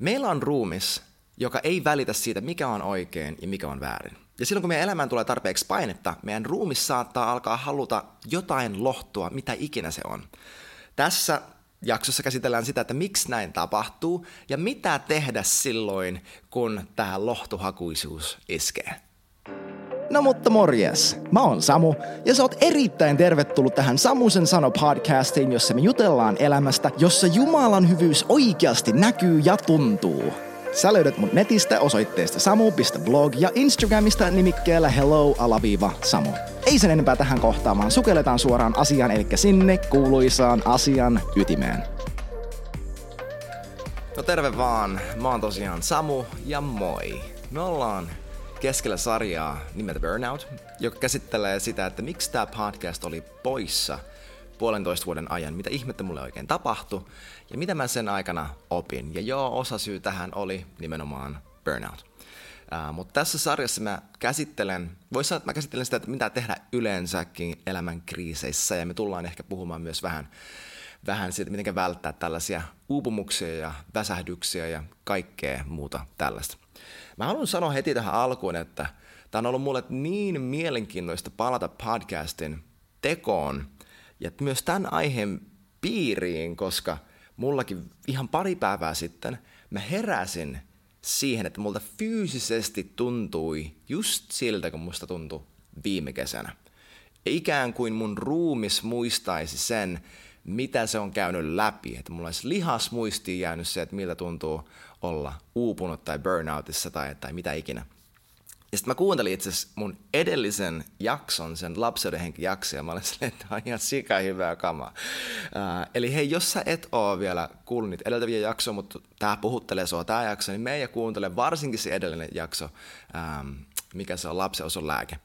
Meillä on ruumis, joka ei välitä siitä, mikä on oikein ja mikä on väärin. Ja silloin kun meidän elämään tulee tarpeeksi painetta, meidän ruumis saattaa alkaa haluta jotain lohtua, mitä ikinä se on. Tässä jaksossa käsitellään sitä, että miksi näin tapahtuu ja mitä tehdä silloin, kun tämä lohtuhakuisuus iskee. No mutta morjes, mä oon Samu ja sä oot erittäin tervetullut tähän Samusen sano podcastiin, jossa me jutellaan elämästä, jossa Jumalan hyvyys oikeasti näkyy ja tuntuu. Sä löydät mut netistä osoitteesta samu.blog ja Instagramista nimikkeellä hello-samu. Ei sen enempää tähän kohtaan, vaan sukelletaan suoraan asiaan, eli sinne kuuluisaan asian ytimeen. No terve vaan, mä oon tosiaan Samu ja moi. Me ollaan keskellä sarjaa nimeltä Burnout, joka käsittelee sitä, että miksi tämä podcast oli poissa puolentoista vuoden ajan, mitä ihmettä mulle oikein tapahtui ja mitä mä sen aikana opin. Ja joo, osa syy tähän oli nimenomaan burnout. Uh, mutta tässä sarjassa mä käsittelen, voisi sanoa, että mä käsittelen sitä, että mitä tehdä yleensäkin elämän kriiseissä, ja me tullaan ehkä puhumaan myös vähän, vähän siitä, miten välttää tällaisia uupumuksia ja väsähdyksiä ja kaikkea muuta tällaista. Mä haluan sanoa heti tähän alkuun, että tämä on ollut mulle niin mielenkiintoista palata podcastin tekoon ja myös tämän aiheen piiriin, koska mullakin ihan pari päivää sitten mä heräsin siihen, että multa fyysisesti tuntui just siltä, kun musta tuntui viime kesänä. Ikään kuin mun ruumis muistaisi sen, mitä se on käynyt läpi. Että mulla olisi lihasmuistiin jäänyt se, että miltä tuntuu olla uupunut tai burnoutissa tai, tai mitä ikinä. Ja sitten mä kuuntelin itse mun edellisen jakson, sen lapseuden henki jakson, ja mä olin silleen, että on ihan sika hyvää kamaa. Uh, eli hei, jos sä et oo vielä kuullut niitä edeltäviä jaksoja, mutta tää puhuttelee sua tää jakso, niin me ja kuuntele varsinkin se edellinen jakso, um, mikä se on lapsen lääke.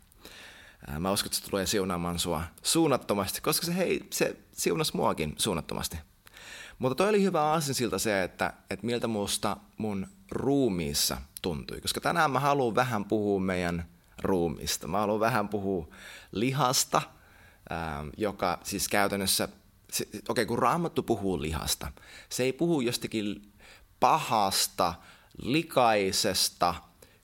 Mä uskon, että se tulee siunaamaan sua suunnattomasti, koska se, hei, se siunas muakin suunnattomasti. Mutta toi oli hyvä siltä se, että, että miltä musta mun ruumiissa tuntui. Koska tänään mä haluan vähän puhua meidän ruumista. Mä haluan vähän puhua lihasta, joka siis käytännössä, okei okay, kun Raamattu puhuu lihasta, se ei puhu jostakin pahasta, likaisesta,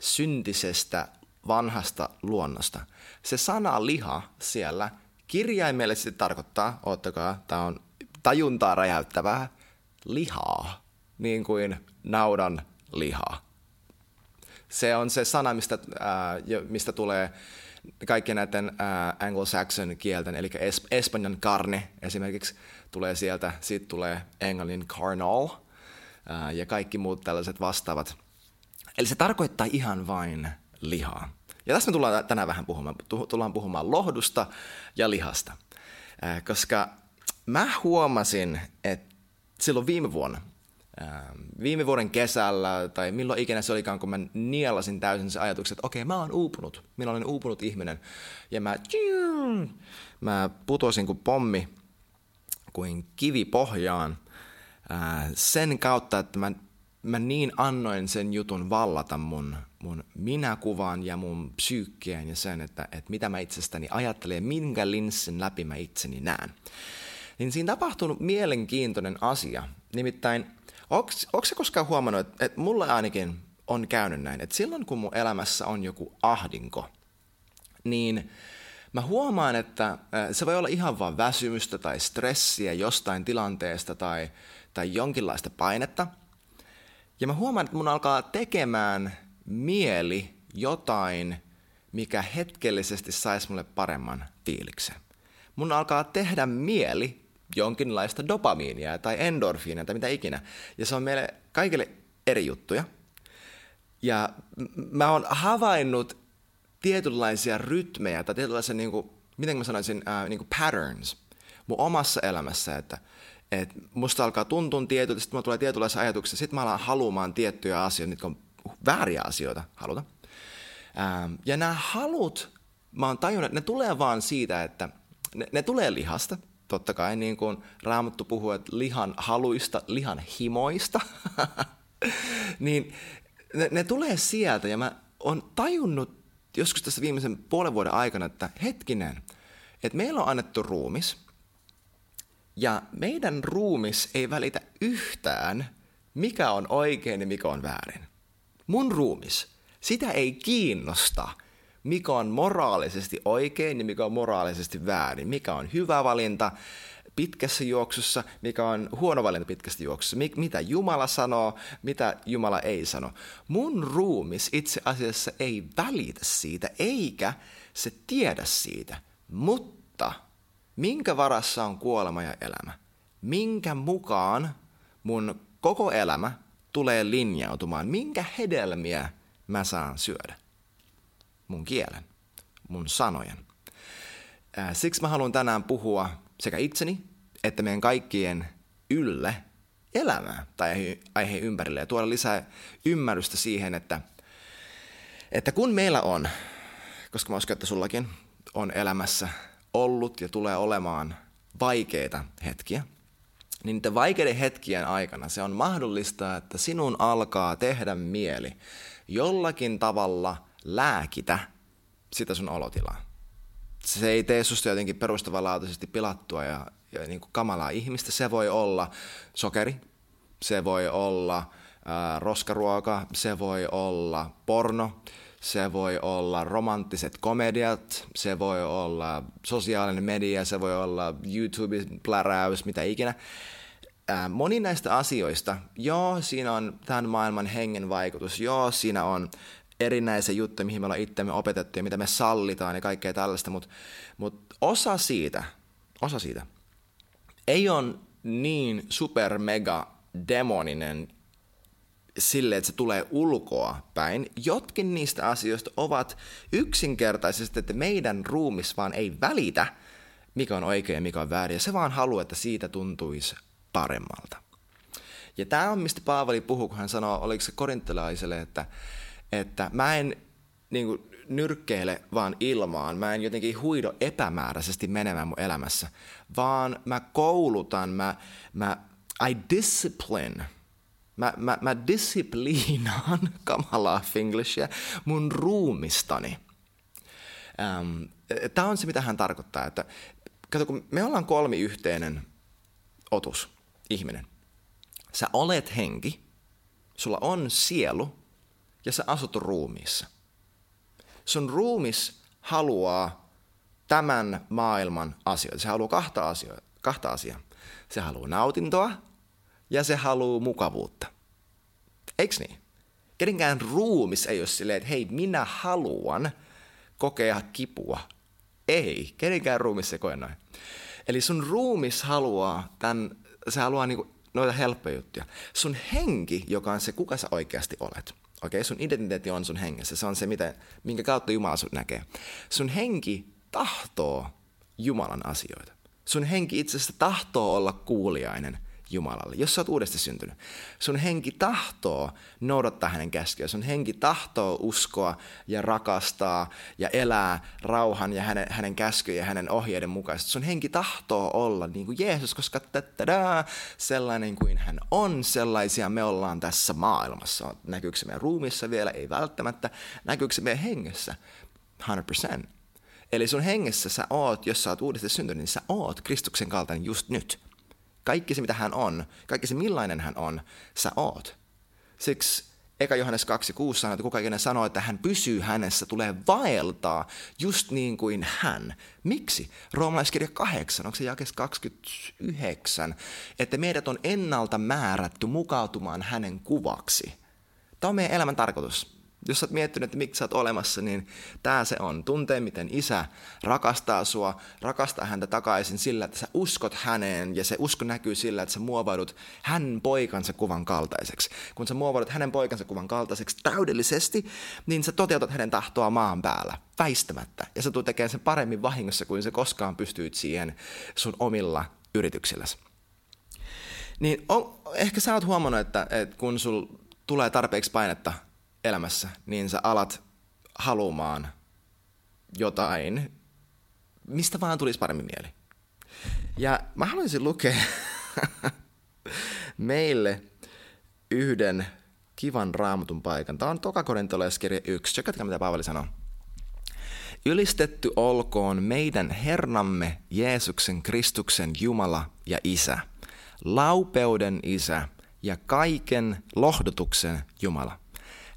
syntisestä, vanhasta luonnosta. Se sana liha siellä kirjaimellisesti tarkoittaa, ottakaa, tämä on tajuntaa räjäyttävää, lihaa, niin kuin naudan lihaa. Se on se sana, mistä, äh, mistä tulee kaikkien näiden äh, anglo-saxon kielten, eli es- espanjan karne esimerkiksi tulee sieltä, sitten tulee englannin carnal äh, ja kaikki muut tällaiset vastaavat. Eli se tarkoittaa ihan vain lihaa. Ja tässä me tullaan tänään vähän puhumaan, tullaan puhumaan lohdusta ja lihasta, äh, koska mä huomasin, että silloin viime vuonna, viime vuoden kesällä tai milloin ikinä se olikaan, kun mä nielasin täysin se ajatuksen, että okei, mä oon uupunut. Minä olen uupunut ihminen. Ja mä, mä putosin kuin pommi, kuin kivi pohjaan sen kautta, että mä, mä niin annoin sen jutun vallata mun, mun minäkuvan ja mun psyykkeen ja sen, että, että mitä mä itsestäni ajattelen ja minkä linssin läpi mä itseni näen niin siinä tapahtunut mielenkiintoinen asia. Nimittäin, onko se koskaan huomannut, että, että mulle ainakin on käynyt näin, että silloin kun mun elämässä on joku ahdinko, niin mä huomaan, että se voi olla ihan vain väsymystä tai stressiä jostain tilanteesta tai, tai jonkinlaista painetta. Ja mä huomaan, että mun alkaa tekemään mieli jotain, mikä hetkellisesti saisi mulle paremman fiiliksen. Mun alkaa tehdä mieli jonkinlaista dopamiinia tai endorfiinia tai mitä ikinä. Ja se on meille kaikille eri juttuja. Ja mä oon havainnut tietynlaisia rytmejä tai tietynlaisia, niin kuin, miten mä sanoisin, äh, niin kuin patterns mun omassa elämässä, että et musta alkaa tuntua tietyt, sitten mulla tulee tietynlaisia ajatuksia, sitten mä alan haluamaan tiettyjä asioita, mitkä on vääriä asioita haluta. Ähm, ja nämä halut, mä oon tajunnut, että ne tulee vaan siitä, että ne, ne tulee lihasta – totta kai niin kuin Raamattu puhuu, että lihan haluista, lihan himoista, niin ne, ne tulee sieltä ja mä oon tajunnut joskus tässä viimeisen puolen vuoden aikana, että hetkinen, että meillä on annettu ruumis ja meidän ruumis ei välitä yhtään mikä on oikein ja mikä on väärin. Mun ruumis, sitä ei kiinnosta, mikä on moraalisesti oikein ja mikä on moraalisesti väärin, mikä on hyvä valinta pitkässä juoksussa, mikä on huono valinta pitkässä juoksussa, mitä Jumala sanoo, mitä Jumala ei sano. Mun ruumis itse asiassa ei välitä siitä, eikä se tiedä siitä, mutta minkä varassa on kuolema ja elämä? Minkä mukaan mun koko elämä tulee linjautumaan? Minkä hedelmiä mä saan syödä? Mun kielen, mun sanojen. Siksi mä haluan tänään puhua sekä itseni että meidän kaikkien ylle elämää tai aiheen ympärille ja tuoda lisää ymmärrystä siihen, että, että kun meillä on, koska mä uskon, että sullakin on elämässä ollut ja tulee olemaan vaikeita hetkiä, niin niiden vaikeiden hetkien aikana se on mahdollista, että sinun alkaa tehdä mieli jollakin tavalla lääkitä sitä sun olotilaa. Se ei tee susta jotenkin perustavanlaatuisesti pilattua ja, ja niin kuin kamalaa ihmistä. Se voi olla sokeri, se voi olla ää, roskaruoka, se voi olla porno, se voi olla romanttiset komediat, se voi olla sosiaalinen media, se voi olla YouTube-pläräys, mitä ikinä. Ää, moni näistä asioista, joo, siinä on tämän maailman hengen vaikutus, joo, siinä on erinäisiä juttuja, mihin me ollaan itsemme opetettu ja mitä me sallitaan ja kaikkea tällaista, mutta mut osa siitä, osa siitä ei ole niin super mega demoninen sille, että se tulee ulkoa päin. Jotkin niistä asioista ovat yksinkertaisesti, että meidän ruumis vaan ei välitä, mikä on oikein ja mikä on väärin. Ja se vaan haluaa, että siitä tuntuisi paremmalta. Ja tämä on, mistä Paavali puhuu, kun hän sanoo, oliko se korinttilaiselle, että, että mä en niin kuin, nyrkkeile vaan ilmaan, mä en jotenkin huido epämääräisesti menemään mun elämässä, vaan mä koulutan, mä, mä I discipline – Mä, mä, mä disipliinaan, kamalaa finglishia, mun ruumistani. Ähm, Tämä on se, mitä hän tarkoittaa. Että, kato, kun me ollaan kolmiyhteinen otus, ihminen. Sä olet henki, sulla on sielu ja sä asut ruumiissa. Sun ruumis haluaa tämän maailman asioita. Se haluaa kahta asiaa. Kahta asiaa. Se haluaa nautintoa ja se haluaa mukavuutta. Eiks niin? Kenenkään ruumis ei ole silleen, että hei, minä haluan kokea kipua. Ei, kenenkään ruumis ei koe noin. Eli sun ruumis haluaa tämän, se haluaa niinku noita helppoja juttuja. Sun henki, joka on se, kuka sä oikeasti olet. Okei, okay? sun identiteetti on sun hengessä. Se on se, mitä, minkä kautta Jumala sun näkee. Sun henki tahtoo Jumalan asioita. Sun henki itse asiassa tahtoo olla kuuliainen – Jumalalle, jos sä oot uudesti syntynyt. Sun henki tahtoo noudattaa hänen käskyä, sun henki tahtoo uskoa ja rakastaa ja elää rauhan ja hänen, hänen käskyjä ja hänen ohjeiden mukaisesti. Sun henki tahtoo olla niin kuin Jeesus, koska tätä sellainen kuin hän on, sellaisia me ollaan tässä maailmassa. Näkyykö se meidän ruumissa vielä? Ei välttämättä. Näkyykö se meidän hengessä? 100%. Eli sun hengessä sä oot, jos sä oot uudesti syntynyt, niin sä oot Kristuksen kaltainen just nyt. Kaikki se, mitä hän on, kaikki se, millainen hän on, sä oot. Siksi Eka Johannes 2.6 sanoo, että kuka ikinä sanoo, että hän pysyy hänessä, tulee vaeltaa just niin kuin hän. Miksi? Roomalaiskirja 8, onko se jakes 29, että meidät on ennalta määrätty mukautumaan hänen kuvaksi. Tämä on meidän elämän tarkoitus jos sä oot miettinyt, että miksi sä oot olemassa, niin tämä se on. Tuntee, miten isä rakastaa sua, rakastaa häntä takaisin sillä, että sä uskot häneen, ja se usko näkyy sillä, että sä muovaudut hän poikansa kuvan kaltaiseksi. Kun sä muovaudut hänen poikansa kuvan kaltaiseksi täydellisesti, niin sä toteutat hänen tahtoa maan päällä, väistämättä. Ja sä tulet tekemään sen paremmin vahingossa kuin se koskaan pystyit siihen sun omilla yrityksilläsi. Niin on, ehkä sä oot huomannut, että, että kun sul tulee tarpeeksi painetta elämässä, niin sä alat halumaan jotain, mistä vaan tulisi paremmin mieli. Ja mä haluaisin lukea meille yhden kivan raamatun paikan. Tämä on Toka Korintolaiskirja 1. Tsekatkaa, mitä Paavali sanoo. Ylistetty olkoon meidän Herramme Jeesuksen Kristuksen Jumala ja Isä, laupeuden Isä ja kaiken lohdutuksen Jumala.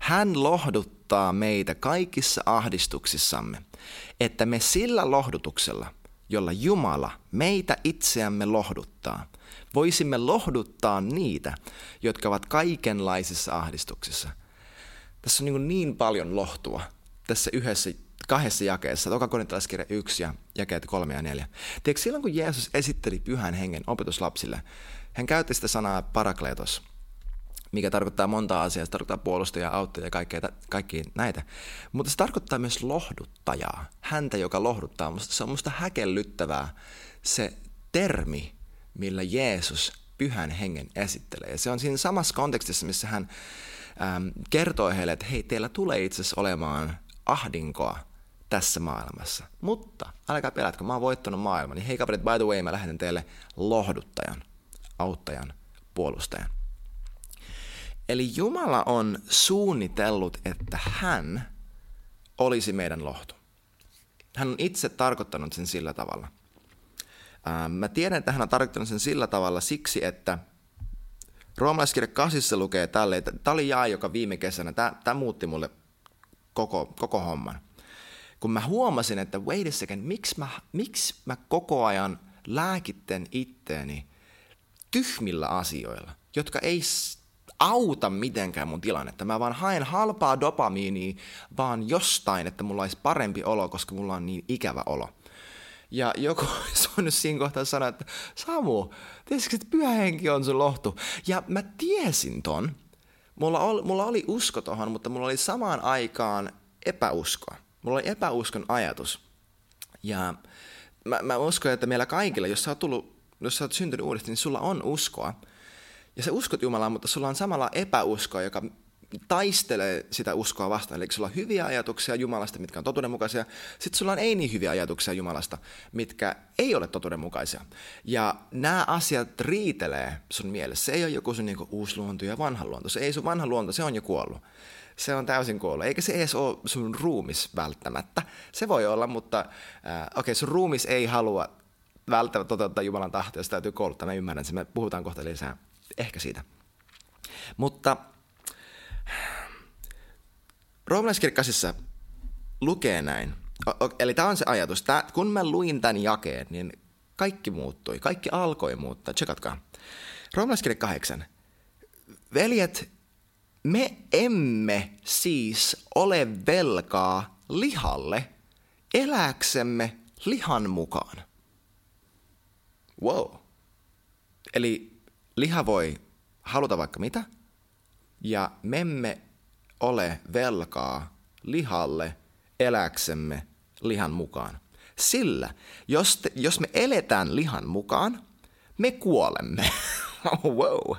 Hän lohduttaa meitä kaikissa ahdistuksissamme, että me sillä lohdutuksella, jolla Jumala meitä itseämme lohduttaa, voisimme lohduttaa niitä, jotka ovat kaikenlaisissa ahdistuksissa. Tässä on niin, niin paljon lohtua tässä yhdessä kahdessa jakeessa, toka korintalaiskirja 1 ja jakeet 3 ja 4. Tiedätkö, silloin kun Jeesus esitteli pyhän hengen opetuslapsille, hän käytti sitä sanaa parakletos, mikä tarkoittaa monta asiaa. Se tarkoittaa puolustajaa, auttajaa ja kaikkea, kaikkia näitä. Mutta se tarkoittaa myös lohduttajaa, häntä, joka lohduttaa. Musta se on musta häkellyttävää se termi, millä Jeesus pyhän hengen esittelee. Ja se on siinä samassa kontekstissa, missä hän äm, kertoo heille, että hei, teillä tulee itse asiassa olemaan ahdinkoa tässä maailmassa. Mutta älkää pelätkö, mä oon voittanut maailman. Niin hei kaverit, by the way, mä lähetän teille lohduttajan, auttajan, puolustajan. Eli Jumala on suunnitellut, että hän olisi meidän lohtu. Hän on itse tarkoittanut sen sillä tavalla. mä tiedän, että hän on tarkoittanut sen sillä tavalla siksi, että Roomalaiskirja 8 lukee tälle, että tämä oli jaa, joka viime kesänä, tämä muutti mulle koko, koko homman. Kun mä huomasin, että wait a second, miksi mä, miksi mä koko ajan lääkitten itteeni tyhmillä asioilla, jotka ei auta mitenkään mun tilannetta. Mä vaan haen halpaa dopamiinia vaan jostain, että mulla olisi parempi olo, koska mulla on niin ikävä olo. Ja joku olisi voinut siinä kohtaa sanoa, että Samu, tiesitkö, että pyhä henki on sun lohtu? Ja mä tiesin ton. Mulla oli, mulla oli usko tohon, mutta mulla oli samaan aikaan epäuskoa. Mulla oli epäuskon ajatus. Ja mä, mä uskon, että meillä kaikilla, jos sä oot, tullut, jos sä oot syntynyt uudestaan, niin sulla on uskoa. Ja sä uskot Jumalaan, mutta sulla on samalla epäuskoa, joka taistelee sitä uskoa vastaan. Eli sulla on hyviä ajatuksia Jumalasta, mitkä on totuudenmukaisia. Sitten sulla on ei niin hyviä ajatuksia Jumalasta, mitkä ei ole totuudenmukaisia. Ja nämä asiat riitelee sun mielessä. Se ei ole joku sun niinku uusi luonto ja vanha luonto. Se ei sun vanha luonto, se on jo kuollut. Se on täysin kuollut. Eikä se edes ole sun ruumis välttämättä. Se voi olla, mutta äh, okei, okay, sun ruumis ei halua välttämättä toteuttaa Jumalan tahtoa, jos täytyy kouluttaa. Mä ymmärrän sen. Me puhutaan kohta lisää ehkä siitä. Mutta roomalaiskirkkasissa lukee näin. Eli tämä on se ajatus. Tää, kun mä luin tämän jakeen, niin kaikki muuttui. Kaikki alkoi muuttaa. Tsekatkaa. Roomalaiskirja 8. Veljet, me emme siis ole velkaa lihalle eläksemme lihan mukaan. Wow. Eli liha voi haluta vaikka mitä, ja me emme ole velkaa lihalle eläksemme lihan mukaan. Sillä jos, te, jos me eletään lihan mukaan, me kuolemme. wow.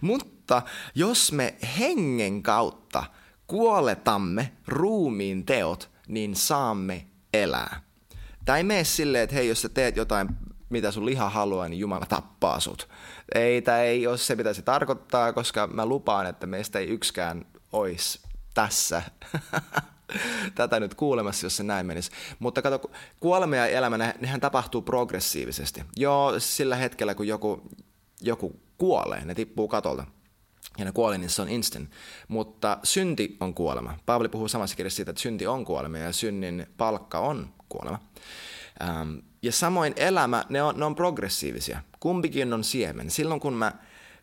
Mutta jos me hengen kautta kuoletamme ruumiin teot, niin saamme elää. Tai mene silleen, että hei, jos sä teet jotain, mitä sun liha haluaa, niin Jumala tappaa sut ei, tämä ei ole se, mitä se tarkoittaa, koska mä lupaan, että meistä ei yksikään olisi tässä tätä nyt kuulemassa, jos se näin menisi. Mutta kato, kuolema ja elämä, nehän tapahtuu progressiivisesti. Joo, sillä hetkellä, kun joku, joku kuolee, ne tippuu katolta. Ja ne kuolee, niin se on instant. Mutta synti on kuolema. Paavali puhuu samassa kirjassa siitä, että synti on kuolema ja synnin palkka on kuolema. Ähm, ja samoin elämä, ne on, ne on progressiivisia. Kumpikin on siemen. Silloin kun, mä,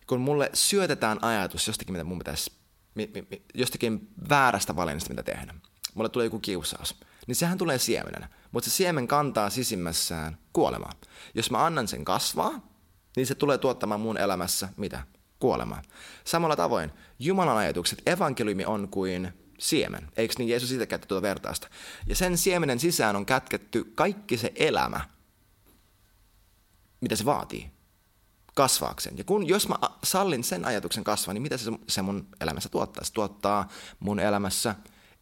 kun mulle syötetään ajatus jostakin, mitä mun pitäisi, mi, mi, jostakin väärästä valinnasta, mitä tehdä. Mulle tulee joku kiusaus. Niin sehän tulee siemenenä. Mutta se siemen kantaa sisimmässään kuolemaa. Jos mä annan sen kasvaa, niin se tulee tuottamaan mun elämässä mitä? Kuolemaa. Samalla tavoin Jumalan ajatukset, evankeliumi on kuin siemen. Eikö niin Jeesus siitä käytti tuota vertausta? Ja sen siemenen sisään on kätketty kaikki se elämä, mitä se vaatii kasvaakseen. Ja kun, jos mä sallin sen ajatuksen kasvaa, niin mitä se, se mun elämässä tuottaa? Se tuottaa mun elämässä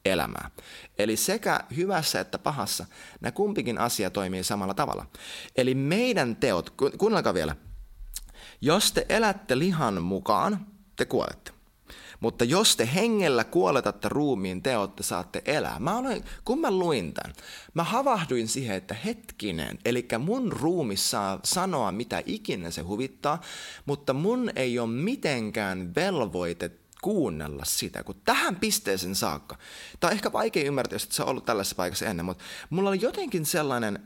elämää. Eli sekä hyvässä että pahassa nämä kumpikin asia toimii samalla tavalla. Eli meidän teot, kuunnelkaa vielä, jos te elätte lihan mukaan, te kuolette. Mutta jos te hengellä kuoletatte ruumiin, te olette saatte elää. Mä olen, kun mä luin tämän, mä havahduin siihen, että hetkinen, eli mun ruumi saa sanoa mitä ikinä se huvittaa, mutta mun ei ole mitenkään velvoite kuunnella sitä, kun tähän pisteeseen saakka. Tämä on ehkä vaikea ymmärtää, jos et sä ollut tällaisessa paikassa ennen, mutta mulla oli jotenkin sellainen,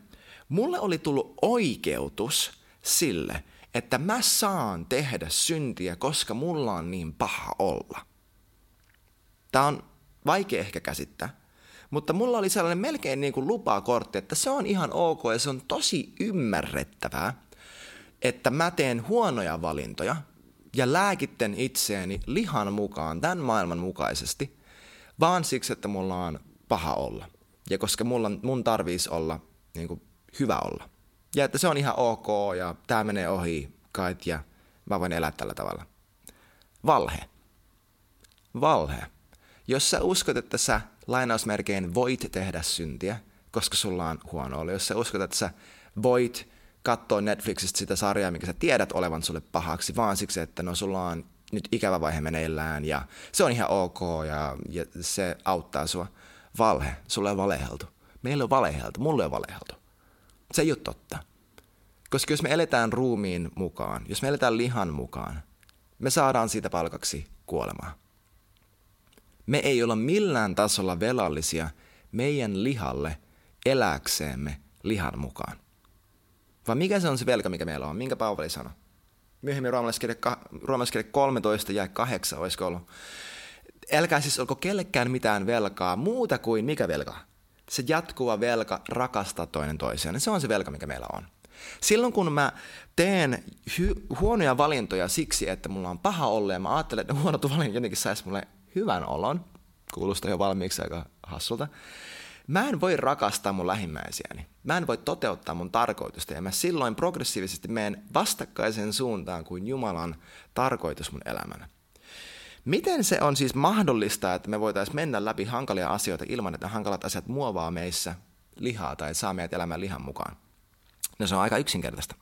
mulle oli tullut oikeutus sille, että mä saan tehdä syntiä, koska mulla on niin paha olla. Tämä on vaikea ehkä käsittää, mutta mulla oli sellainen melkein niin kuin lupakortti, että se on ihan ok ja se on tosi ymmärrettävää, että mä teen huonoja valintoja ja lääkitten itseäni lihan mukaan, tämän maailman mukaisesti, vaan siksi, että mulla on paha olla. Ja koska mulla, mun tarvitsisi olla niin kuin, hyvä olla. Ja että se on ihan ok ja tämä menee ohi kait ja mä voin elää tällä tavalla. Valhe. Valhe. Jos sä uskot, että sä lainausmerkein voit tehdä syntiä, koska sulla on huono olo, jos sä uskot, että sä voit katsoa Netflixistä sitä sarjaa, mikä sä tiedät olevan sulle pahaksi, vaan siksi, että no sulla on nyt ikävä vaihe meneillään ja se on ihan ok ja, ja se auttaa sua. Valhe, sulle on valeheltu. Meillä on valeheltu, mulle on valeheltu. Se ei ole totta. Koska jos me eletään ruumiin mukaan, jos me eletään lihan mukaan, me saadaan siitä palkaksi kuolemaa. Me ei olla millään tasolla velallisia meidän lihalle eläkseemme lihan mukaan. Vaan mikä se on se velka, mikä meillä on? Minkä Paavali sanoi? Myöhemmin roomalaiskirja 13 ja 8 olisiko ollut. Älkää siis olko kellekään mitään velkaa muuta kuin mikä velka? Se jatkuva velka rakastaa toinen toisiaan. Se on se velka, mikä meillä on. Silloin kun mä teen hy- huonoja valintoja siksi, että mulla on paha olla ja mä ajattelen, että huonot valinnat jotenkin saisi mulle hyvän olon, kuulostaa jo valmiiksi aika hassulta, mä en voi rakastaa mun lähimmäisiäni. Mä en voi toteuttaa mun tarkoitusta ja mä silloin progressiivisesti menen vastakkaiseen suuntaan kuin Jumalan tarkoitus mun elämänä. Miten se on siis mahdollista, että me voitaisiin mennä läpi hankalia asioita ilman, että hankalat asiat muovaa meissä lihaa tai saa meidät elämään lihan mukaan? No se on aika yksinkertaista.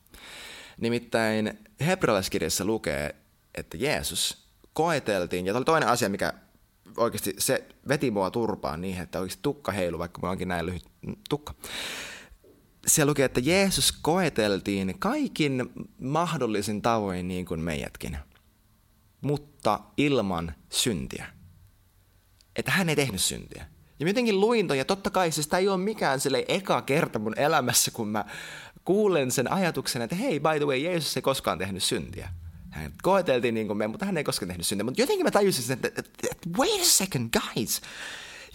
Nimittäin hebrealaiskirjassa lukee, että Jeesus koeteltiin, ja tämä oli toinen asia, mikä oikeasti se veti mua turpaan niin, että oikeasti tukka heilu, vaikka mulla onkin näin lyhyt tukka. Se lukee, että Jeesus koeteltiin kaikin mahdollisin tavoin niin kuin meidätkin, mutta ilman syntiä. Että hän ei tehnyt syntiä. Ja jotenkin luin ja totta kai siis tämä ei ole mikään sille eka kerta mun elämässä, kun mä kuulen sen ajatuksen, että hei, by the way, Jeesus ei koskaan tehnyt syntiä. Hän koeteltiin niin kuin me, mutta hän ei koskaan tehnyt syntiä. Mutta jotenkin mä tajusin, että, että, että wait a second, guys.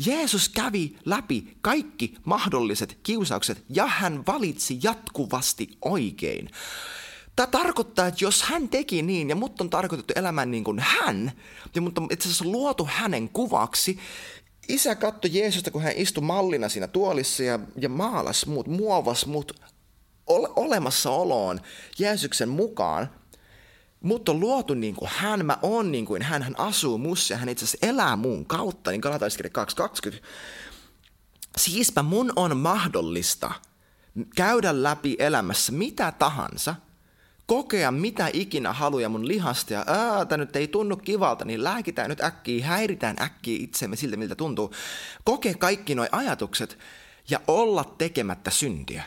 Jeesus kävi läpi kaikki mahdolliset kiusaukset ja hän valitsi jatkuvasti oikein. Tämä tarkoittaa, että jos hän teki niin ja mut on tarkoitettu elämään niin kuin hän, ja mut on itse asiassa luotu hänen kuvaksi, isä katsoi Jeesusta, kun hän istui mallina siinä tuolissa ja, ja maalas muut, muovas muut ole, olemassaoloon Jeesuksen mukaan. Mutta on luotu niin kuin hän, mä oon niin kuin hän, hän asuu mussa ja hän itse asiassa elää mun kautta, niin Galataiskirja 2.20. Siispä mun on mahdollista käydä läpi elämässä mitä tahansa, kokea mitä ikinä haluja mun lihasta ja tämä nyt ei tunnu kivalta, niin lääkitään nyt äkkiä, häiritään äkkiä itsemme siltä, miltä tuntuu. Kokee kaikki nuo ajatukset ja olla tekemättä syntiä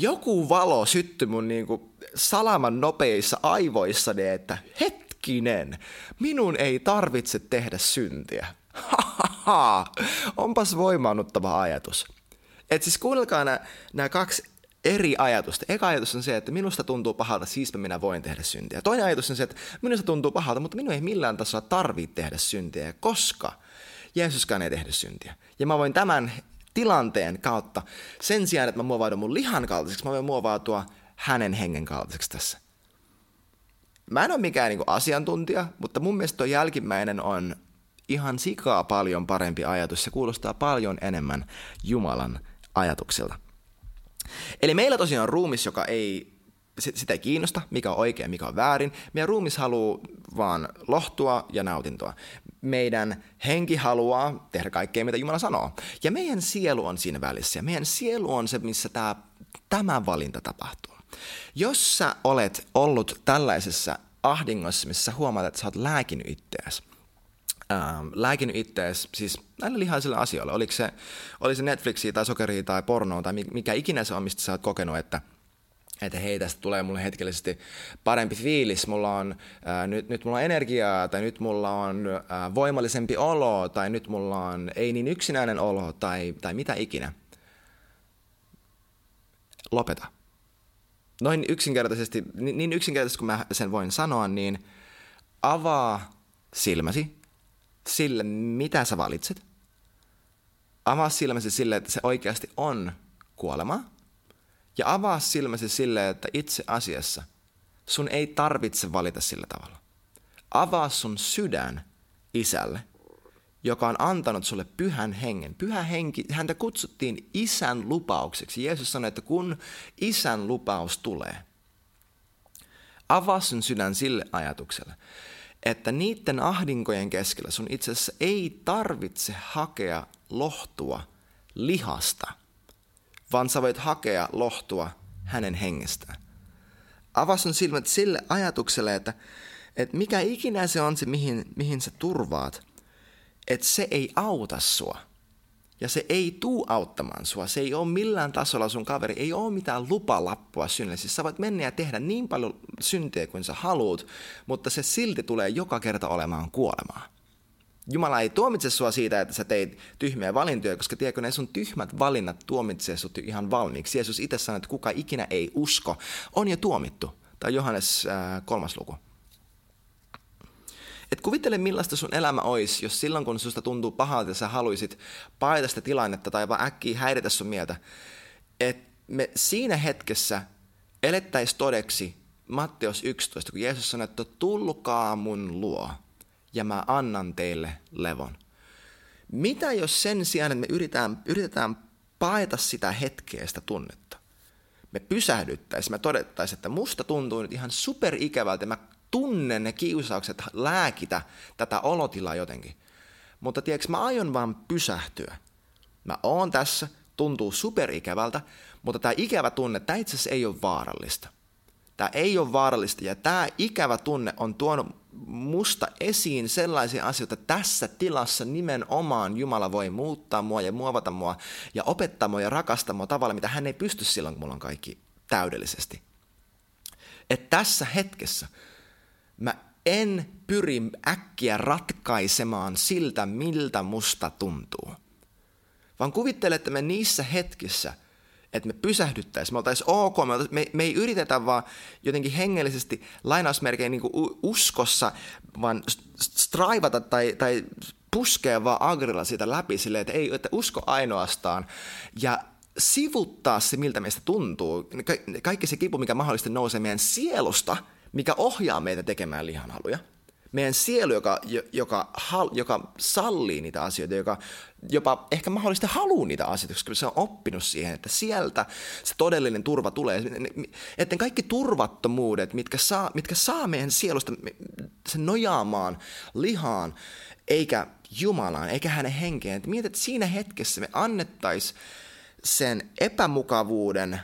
joku valo syttyi mun niinku salaman nopeissa aivoissani, että hetkinen, minun ei tarvitse tehdä syntiä. Onpas voimaannuttava ajatus. Et siis kuunnelkaa nämä kaksi eri ajatusta. Eka ajatus on se, että minusta tuntuu pahalta, siispä minä voin tehdä syntiä. Toinen ajatus on se, että minusta tuntuu pahalta, mutta minun ei millään tasolla tarvitse tehdä syntiä, koska Jeesuskaan ei tehdä syntiä. Ja mä voin tämän tilanteen kautta. Sen sijaan, että mä muovaudun mun lihan kaltaiseksi, mä voin muovautua hänen hengen kaltaiseksi tässä. Mä en ole mikään niin asiantuntija, mutta mun mielestä tuo jälkimmäinen on ihan sikaa paljon parempi ajatus. Se kuulostaa paljon enemmän Jumalan ajatuksilta. Eli meillä tosiaan on ruumis, joka ei sitä ei kiinnosta, mikä on oikein, mikä on väärin. Meidän ruumis haluaa vaan lohtua ja nautintoa. Meidän henki haluaa tehdä kaikkea, mitä Jumala sanoo. Ja meidän sielu on siinä välissä. Ja meidän sielu on se, missä tämä, tämä valinta tapahtuu. Jos sä olet ollut tällaisessa ahdingossa, missä huomaat, että sä oot lääkinyt itseäsi, ähm, lääkinyt ittees siis näille lihaisille asioille. Oliko se, oli se Netflixia tai sokeria tai pornoa tai mikä ikinä se on, mistä sä oot kokenut, että että hei, tästä tulee mulle hetkellisesti parempi fiilis, mulla on, ää, nyt, nyt mulla on energiaa, tai nyt mulla on ää, voimallisempi olo, tai nyt mulla on ei niin yksinäinen olo, tai, tai mitä ikinä. Lopeta. Noin yksinkertaisesti, niin yksinkertaisesti kuin mä sen voin sanoa, niin avaa silmäsi sille, mitä sä valitset. Avaa silmäsi sille, että se oikeasti on kuolema – ja avaa silmäsi sille, että itse asiassa sun ei tarvitse valita sillä tavalla. Avaa sun sydän isälle, joka on antanut sulle pyhän hengen. Pyhä henki, häntä kutsuttiin isän lupaukseksi. Jeesus sanoi, että kun isän lupaus tulee, avaa sun sydän sille ajatukselle, että niiden ahdinkojen keskellä sun itse asiassa ei tarvitse hakea lohtua lihasta – vaan sä voit hakea lohtua hänen hengestään. Avaa sun silmät sille ajatukselle, että, että mikä ikinä se on se, mihin, mihin sä turvaat, että se ei auta sua. Ja se ei tuu auttamaan sua. Se ei ole millään tasolla sun kaveri. Ei ole mitään lupalappua synnille. Siis sä voit mennä ja tehdä niin paljon syntiä kuin sä haluat, mutta se silti tulee joka kerta olemaan kuolemaa. Jumala ei tuomitse sua siitä, että sä teit tyhmiä valintoja, koska tiedätkö, ne sun tyhmät valinnat tuomitsee sut ihan valmiiksi. Jeesus itse sanoi, että kuka ikinä ei usko, on jo tuomittu. Tai Johannes äh, kolmas luku. Et kuvittele millaista sun elämä olisi, jos silloin kun susta tuntuu pahalta ja sä haluaisit paeta sitä tilannetta tai vaan äkkiä häiritä sun mieltä, että me siinä hetkessä elettäisiin todeksi Matteus 11, kun Jeesus sanoi, että tulkaa mun luo ja mä annan teille levon. Mitä jos sen sijaan, että me yritetään, yritetään paeta sitä hetkeä, sitä tunnetta, me pysähdyttäisiin, me todettaisiin, että musta tuntuu nyt ihan superikävältä, mä tunnen ne kiusaukset lääkitä tätä olotilaa jotenkin. Mutta tiedätkö, mä aion vaan pysähtyä. Mä oon tässä, tuntuu superikävältä, mutta tämä ikävä tunne, tämä itse asiassa ei ole vaarallista. Tämä ei ole vaarallista ja tämä ikävä tunne on tuonut musta esiin sellaisia asioita tässä tilassa nimenomaan Jumala voi muuttaa mua ja muovata mua ja opettaa mua ja rakastaa mua tavalla, mitä hän ei pysty silloin, kun mulla on kaikki täydellisesti. Et tässä hetkessä mä en pyri äkkiä ratkaisemaan siltä, miltä musta tuntuu. Vaan kuvittele, että me niissä hetkissä – että me pysähdyttäisiin, me oltaisiin ok, me, oltais, me, me ei yritetä vaan jotenkin hengellisesti lainausmerkein niin uskossa, vaan straivata tai, tai puskea vaan agrilla siitä läpi silleen, että ei, että usko ainoastaan. Ja sivuttaa se, miltä meistä tuntuu. Ka- kaikki se kipu, mikä mahdollisesti nousee meidän sielusta, mikä ohjaa meitä tekemään lihanhaluja – meidän sielu, joka, joka, joka sallii niitä asioita, joka jopa ehkä mahdollisesti haluaa niitä asioita, koska se on oppinut siihen, että sieltä se todellinen turva tulee. Että kaikki turvattomuudet, mitkä saa, mitkä saa meidän sielusta sen nojaamaan lihaan, eikä Jumalaan, eikä hänen henkeen. Mietit, että siinä hetkessä me annettaisiin sen epämukavuuden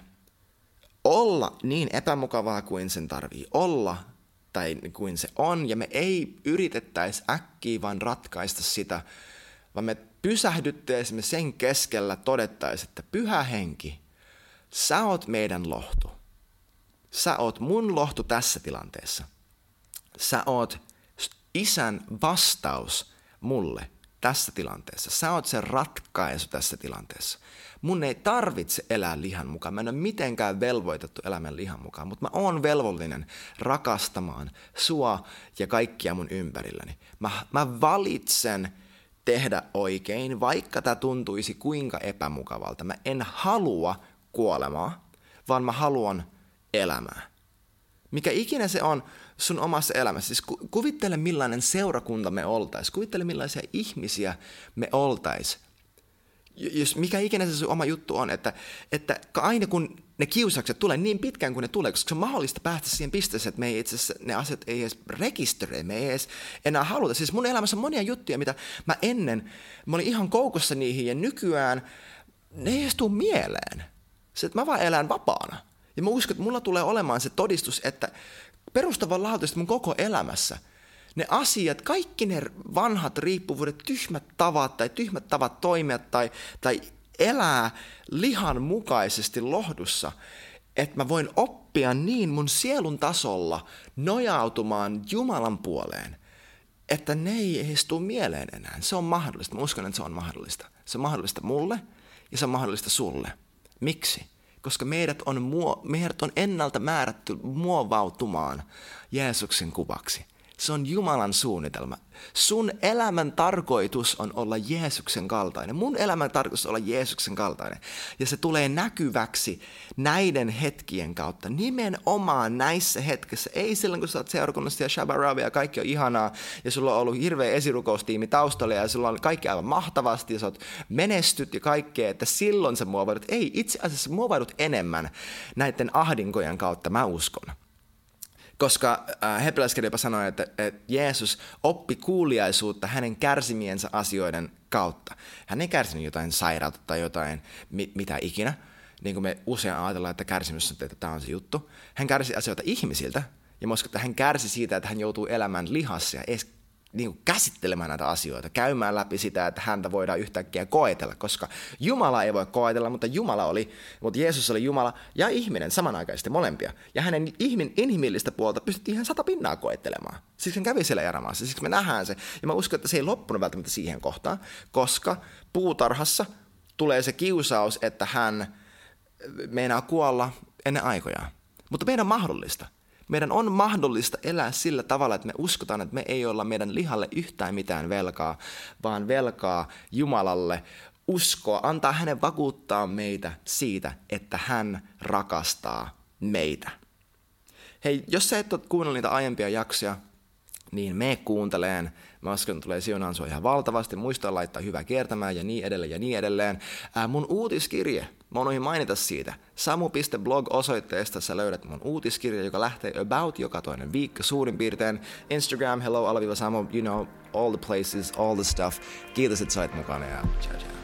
olla niin epämukavaa kuin sen tarvii olla – tai kuin se on, ja me ei yritettäisi äkkiä vaan ratkaista sitä, vaan me pysähdyttäisimme sen keskellä, todettaisiin, että pyhä henki, sä oot meidän lohtu. Sä oot mun lohtu tässä tilanteessa. Sä oot isän vastaus mulle tässä tilanteessa. Sä oot se ratkaisu tässä tilanteessa. Mun ei tarvitse elää lihan mukaan. Mä en ole mitenkään velvoitettu elämän lihan mukaan, mutta mä oon velvollinen rakastamaan sua ja kaikkia mun ympärilläni. Mä, mä valitsen tehdä oikein, vaikka tämä tuntuisi kuinka epämukavalta. Mä en halua kuolemaa, vaan mä haluan elämää. Mikä ikinä se on sun omassa elämässä. Siis kuvittele millainen seurakunta me oltais. Kuvittele millaisia ihmisiä me oltais jos mikä ikinä se sun oma juttu on, että, että aina kun ne kiusaukset tulee niin pitkään kuin ne tulee, koska se on mahdollista päästä siihen pisteeseen, että me ei itse asiassa, ne asiat ei edes rekisteröi, me ei edes enää haluta. Siis mun elämässä on monia juttuja, mitä mä ennen, mä olin ihan koukussa niihin ja nykyään ne ei edes tule mieleen. Se, että mä vaan elän vapaana. Ja mä uskon, että mulla tulee olemaan se todistus, että perustavanlaatuisesti mun koko elämässä ne asiat, kaikki ne vanhat riippuvuudet, tyhmät tavat tai tyhmät tavat toimia tai, tai elää lihan mukaisesti lohdussa, että mä voin oppia niin mun sielun tasolla nojautumaan Jumalan puoleen, että ne ei tule mieleen enää. Se on mahdollista. Mä uskon, että se on mahdollista. Se on mahdollista mulle ja se on mahdollista sulle. Miksi? Koska meidät on, muo- meidät on ennalta määrätty muovautumaan Jeesuksen kuvaksi. Se on Jumalan suunnitelma. Sun elämän tarkoitus on olla Jeesuksen kaltainen. Mun elämän tarkoitus on olla Jeesuksen kaltainen. Ja se tulee näkyväksi näiden hetkien kautta. Nimenomaan näissä hetkissä. Ei silloin, kun sä oot seurakunnassa ja Shabbat ja kaikki on ihanaa. Ja sulla on ollut hirveä esirukoustiimi taustalla ja sulla on kaikki aivan mahtavasti ja sä oot menestyt ja kaikkea. Että silloin sä muovaudut. Ei, itse asiassa muovaudut enemmän näiden ahdinkojen kautta, mä uskon. Koska äh, hebrealaiskirja jopa sanoi, että, että Jeesus oppi kuuliaisuutta hänen kärsimiensä asioiden kautta. Hän ei kärsinyt jotain sairautta tai jotain mi- mitä ikinä, niin kuin me usein ajatellaan, että kärsimys on, että tämä on se juttu. Hän kärsi asioita ihmisiltä, ja mä että hän kärsi siitä, että hän joutuu elämään lihassa ja niin kuin käsittelemään näitä asioita, käymään läpi sitä, että häntä voidaan yhtäkkiä koetella, koska Jumala ei voi koetella, mutta Jumala oli, mutta Jeesus oli Jumala ja ihminen samanaikaisesti molempia. Ja hänen ihmin, inhimillistä puolta pystyttiin ihan sata pinnaa koettelemaan. Siksi hän kävi siellä erämaassa, siksi me nähdään se. Ja mä uskon, että se ei loppunut välttämättä siihen kohtaan, koska puutarhassa tulee se kiusaus, että hän meinaa kuolla ennen aikojaan. Mutta meidän on mahdollista. Meidän on mahdollista elää sillä tavalla, että me uskotaan, että me ei olla meidän lihalle yhtään mitään velkaa, vaan velkaa Jumalalle uskoa, antaa hänen vakuuttaa meitä siitä, että hän rakastaa meitä. Hei, jos sä et ole kuunnellut niitä aiempia jaksoja, niin me kuunteleen. Mä uskon, tulee siunaan sua ihan valtavasti. Muista laittaa hyvä kiertämään ja niin edelleen ja niin edelleen. Ää, mun uutiskirje, mä unohdin mainita siitä. Samu.blog-osoitteesta sä löydät mun uutiskirja, joka lähtee about joka toinen viikko suurin piirtein. Instagram, hello, alaviva Samu, you know, all the places, all the stuff. Kiitos, että sait mukana ja ciao ciao.